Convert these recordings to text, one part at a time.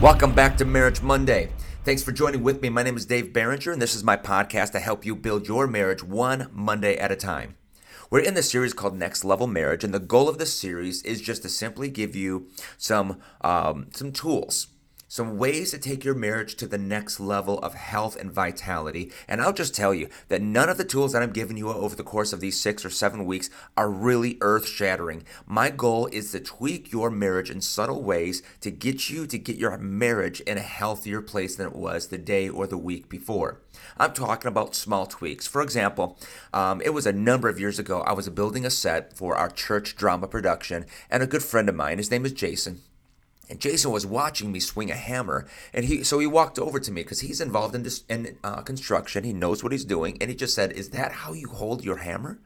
Welcome back to Marriage Monday. Thanks for joining with me. My name is Dave Barringer, and this is my podcast to help you build your marriage one Monday at a time. We're in the series called Next Level Marriage, and the goal of this series is just to simply give you some um, some tools some ways to take your marriage to the next level of health and vitality. And I'll just tell you that none of the tools that I'm giving you over the course of these six or seven weeks are really earth shattering. My goal is to tweak your marriage in subtle ways to get you to get your marriage in a healthier place than it was the day or the week before. I'm talking about small tweaks. For example, um, it was a number of years ago, I was building a set for our church drama production, and a good friend of mine, his name is Jason, and Jason was watching me swing a hammer, and he so he walked over to me because he's involved in this in uh, construction. He knows what he's doing, and he just said, "Is that how you hold your hammer?"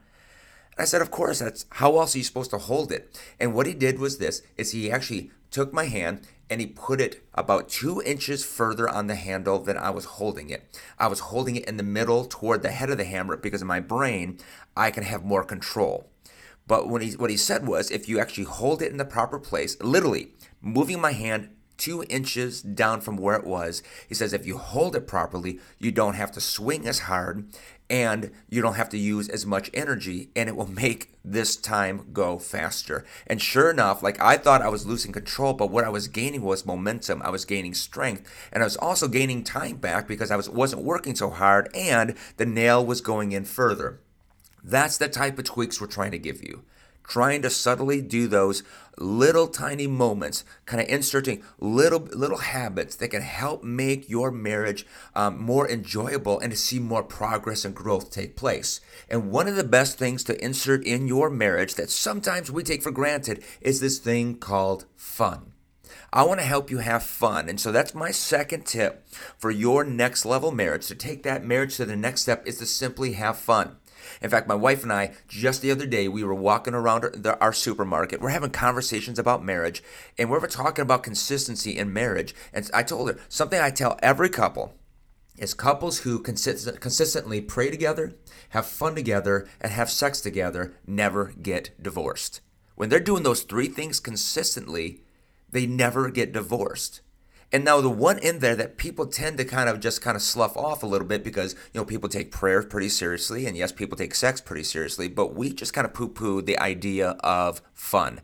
And I said, "Of course. That's how else are you supposed to hold it?" And what he did was this: is he actually took my hand and he put it about two inches further on the handle than I was holding it. I was holding it in the middle toward the head of the hammer because in my brain I can have more control. But when he, what he said was, if you actually hold it in the proper place, literally moving my hand two inches down from where it was, he says, if you hold it properly, you don't have to swing as hard and you don't have to use as much energy and it will make this time go faster. And sure enough, like I thought I was losing control, but what I was gaining was momentum. I was gaining strength and I was also gaining time back because I was wasn't working so hard and the nail was going in further. That's the type of tweaks we're trying to give you. Trying to subtly do those little tiny moments, kind of inserting little little habits that can help make your marriage um, more enjoyable and to see more progress and growth take place. And one of the best things to insert in your marriage that sometimes we take for granted is this thing called fun. I want to help you have fun. And so that's my second tip for your next level marriage. To take that marriage to the next step is to simply have fun. In fact, my wife and I, just the other day, we were walking around our, our supermarket. We're having conversations about marriage, and we are talking about consistency in marriage. And I told her something I tell every couple is couples who consist- consistently pray together, have fun together, and have sex together never get divorced. When they're doing those three things consistently, they never get divorced. And now the one in there that people tend to kind of just kind of slough off a little bit because, you know, people take prayer pretty seriously and yes, people take sex pretty seriously, but we just kind of poo poo the idea of fun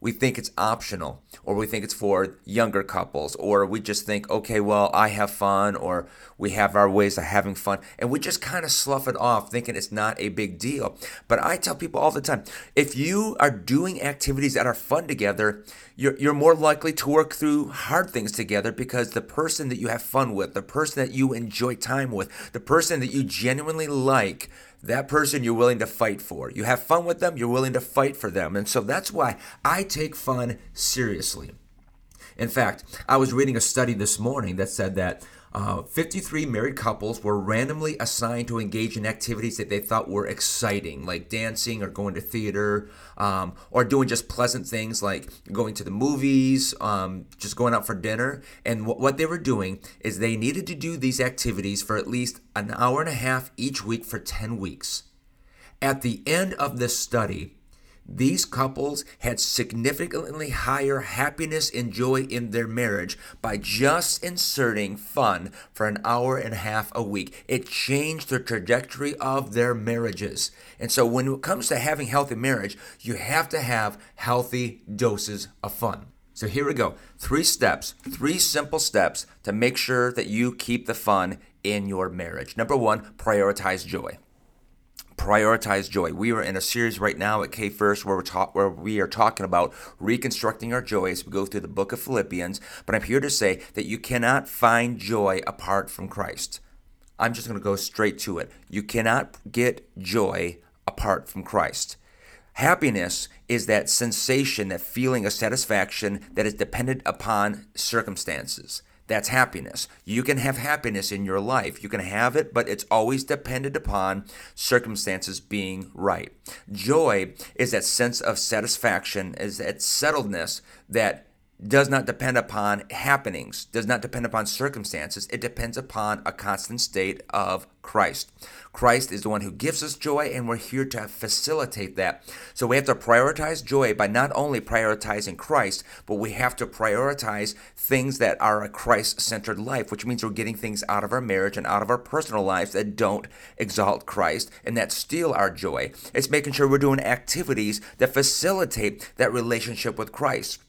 we think it's optional or we think it's for younger couples or we just think okay well i have fun or we have our ways of having fun and we just kind of slough it off thinking it's not a big deal. But i tell people all the time if you are doing activities that are fun together you're, you're more likely to work through hard things together because the person that you have fun with the person that you enjoy time with the person that you genuinely like that person you're willing to fight for. You have fun with them, you're willing to fight for them. And so that's why I take fun seriously. In fact, I was reading a study this morning that said that uh, 53 married couples were randomly assigned to engage in activities that they thought were exciting, like dancing or going to theater, um, or doing just pleasant things like going to the movies, um, just going out for dinner. And w- what they were doing is they needed to do these activities for at least an hour and a half each week for 10 weeks. At the end of this study, these couples had significantly higher happiness and joy in their marriage by just inserting fun for an hour and a half a week. It changed the trajectory of their marriages. And so, when it comes to having healthy marriage, you have to have healthy doses of fun. So, here we go three steps, three simple steps to make sure that you keep the fun in your marriage. Number one, prioritize joy prioritize joy. We are in a series right now at K First where we're ta- where we are talking about reconstructing our joy as we go through the book of Philippians. But I'm here to say that you cannot find joy apart from Christ. I'm just going to go straight to it. You cannot get joy apart from Christ. Happiness is that sensation, that feeling of satisfaction that is dependent upon circumstances. That's happiness. You can have happiness in your life. You can have it, but it's always dependent upon circumstances being right. Joy is that sense of satisfaction, is that settledness that does not depend upon happenings, does not depend upon circumstances. It depends upon a constant state of Christ. Christ is the one who gives us joy, and we're here to facilitate that. So we have to prioritize joy by not only prioritizing Christ, but we have to prioritize things that are a Christ centered life, which means we're getting things out of our marriage and out of our personal lives that don't exalt Christ and that steal our joy. It's making sure we're doing activities that facilitate that relationship with Christ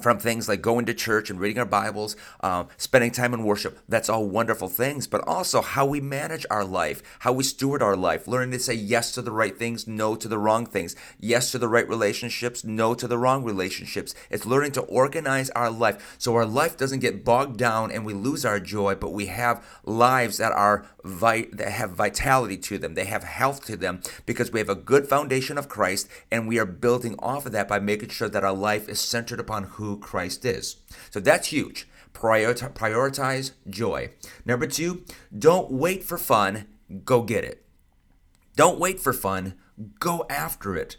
from things like going to church and reading our Bibles, um, spending time in worship. That's all wonderful things, but also how we manage our life, how we steward our life, learning to say yes to the right things, no to the wrong things, yes to the right relationships, no to the wrong relationships. It's learning to organize our life so our life doesn't get bogged down and we lose our joy, but we have lives that are vi- that have vitality to them, they have health to them because we have a good foundation of Christ and we are building off of that by making sure that our life is centered upon who who Christ is. So that's huge. Prioritize joy. Number two, don't wait for fun, go get it. Don't wait for fun, go after it.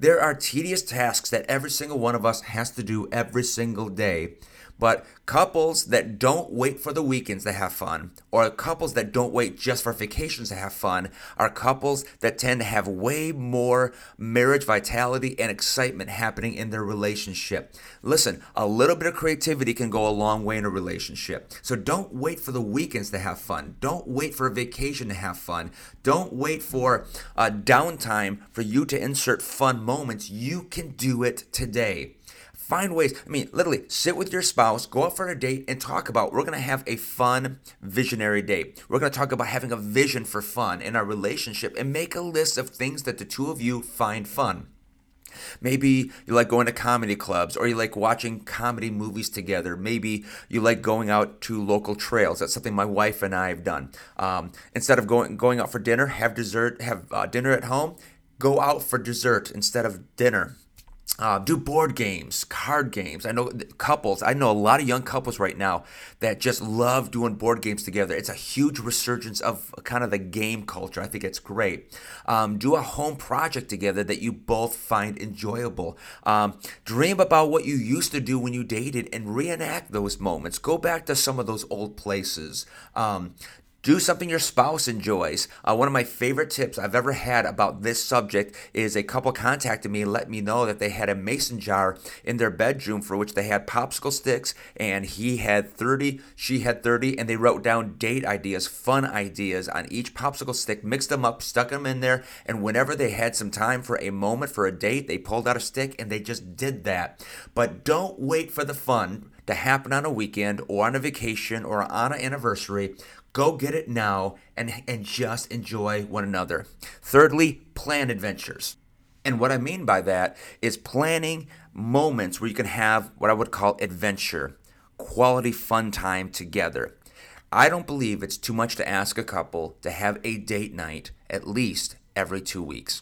There are tedious tasks that every single one of us has to do every single day. But couples that don't wait for the weekends to have fun, or couples that don't wait just for vacations to have fun, are couples that tend to have way more marriage vitality and excitement happening in their relationship. Listen, a little bit of creativity can go a long way in a relationship. So don't wait for the weekends to have fun. Don't wait for a vacation to have fun. Don't wait for a downtime for you to insert fun moments. You can do it today. Find ways. I mean, literally, sit with your spouse, go out for a date, and talk about. We're gonna have a fun, visionary date. We're gonna talk about having a vision for fun in our relationship, and make a list of things that the two of you find fun. Maybe you like going to comedy clubs or you like watching comedy movies together. Maybe you like going out to local trails. That's something my wife and I have done. Um, instead of going going out for dinner, have dessert, have uh, dinner at home. Go out for dessert instead of dinner. Uh, do board games, card games. I know couples. I know a lot of young couples right now that just love doing board games together. It's a huge resurgence of kind of the game culture. I think it's great. Um, do a home project together that you both find enjoyable. Um, dream about what you used to do when you dated and reenact those moments. Go back to some of those old places. Um, do something your spouse enjoys. Uh, one of my favorite tips I've ever had about this subject is a couple contacted me and let me know that they had a mason jar in their bedroom for which they had popsicle sticks, and he had 30, she had 30, and they wrote down date ideas, fun ideas on each popsicle stick, mixed them up, stuck them in there, and whenever they had some time for a moment for a date, they pulled out a stick and they just did that. But don't wait for the fun to happen on a weekend or on a vacation or on an anniversary. Go get it now and, and just enjoy one another. Thirdly, plan adventures. And what I mean by that is planning moments where you can have what I would call adventure, quality fun time together. I don't believe it's too much to ask a couple to have a date night at least every two weeks.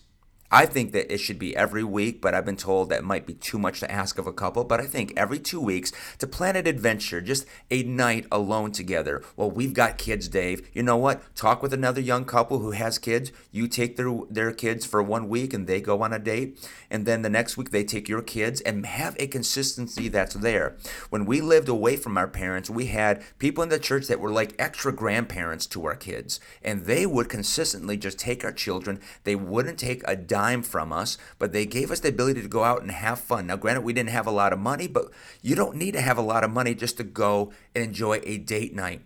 I think that it should be every week, but I've been told that might be too much to ask of a couple. But I think every two weeks to plan an adventure, just a night alone together. Well, we've got kids, Dave. You know what? Talk with another young couple who has kids. You take their their kids for one week and they go on a date, and then the next week they take your kids and have a consistency that's there. When we lived away from our parents, we had people in the church that were like extra grandparents to our kids, and they would consistently just take our children. They wouldn't take a dime from us, but they gave us the ability to go out and have fun. Now, granted, we didn't have a lot of money, but you don't need to have a lot of money just to go and enjoy a date night.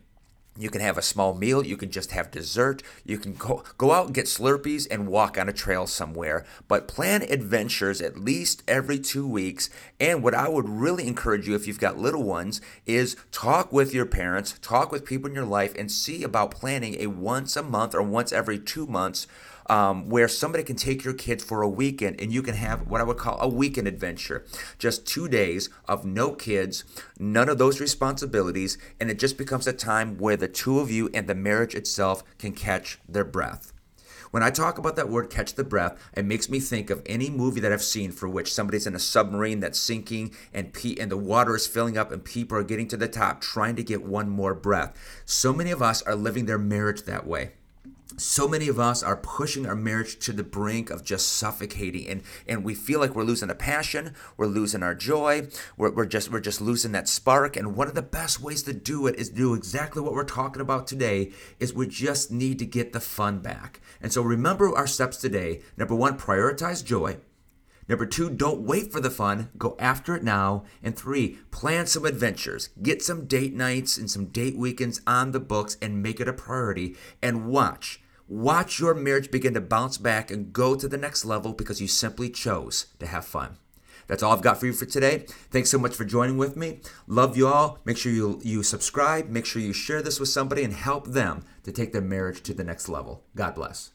You can have a small meal. You can just have dessert. You can go, go out and get Slurpees and walk on a trail somewhere. But plan adventures at least every two weeks. And what I would really encourage you, if you've got little ones, is talk with your parents, talk with people in your life, and see about planning a once a month or once every two months um, where somebody can take your kids for a weekend and you can have what I would call a weekend adventure. Just two days of no kids, none of those responsibilities, and it just becomes a time where the two of you and the marriage itself can catch their breath. When I talk about that word catch the breath, it makes me think of any movie that I've seen for which somebody's in a submarine that's sinking and pe- and the water is filling up and people are getting to the top trying to get one more breath. So many of us are living their marriage that way. So many of us are pushing our marriage to the brink of just suffocating and and we feel like we're losing a passion we're losing our joy we're, we're just we're just losing that spark and one of the best ways to do it is do exactly what we're talking about today is we just need to get the fun back. And so remember our steps today. Number one prioritize joy Number two, don't wait for the fun, go after it now. And three, plan some adventures. Get some date nights and some date weekends on the books and make it a priority. And watch. Watch your marriage begin to bounce back and go to the next level because you simply chose to have fun. That's all I've got for you for today. Thanks so much for joining with me. Love you all. Make sure you, you subscribe. Make sure you share this with somebody and help them to take their marriage to the next level. God bless.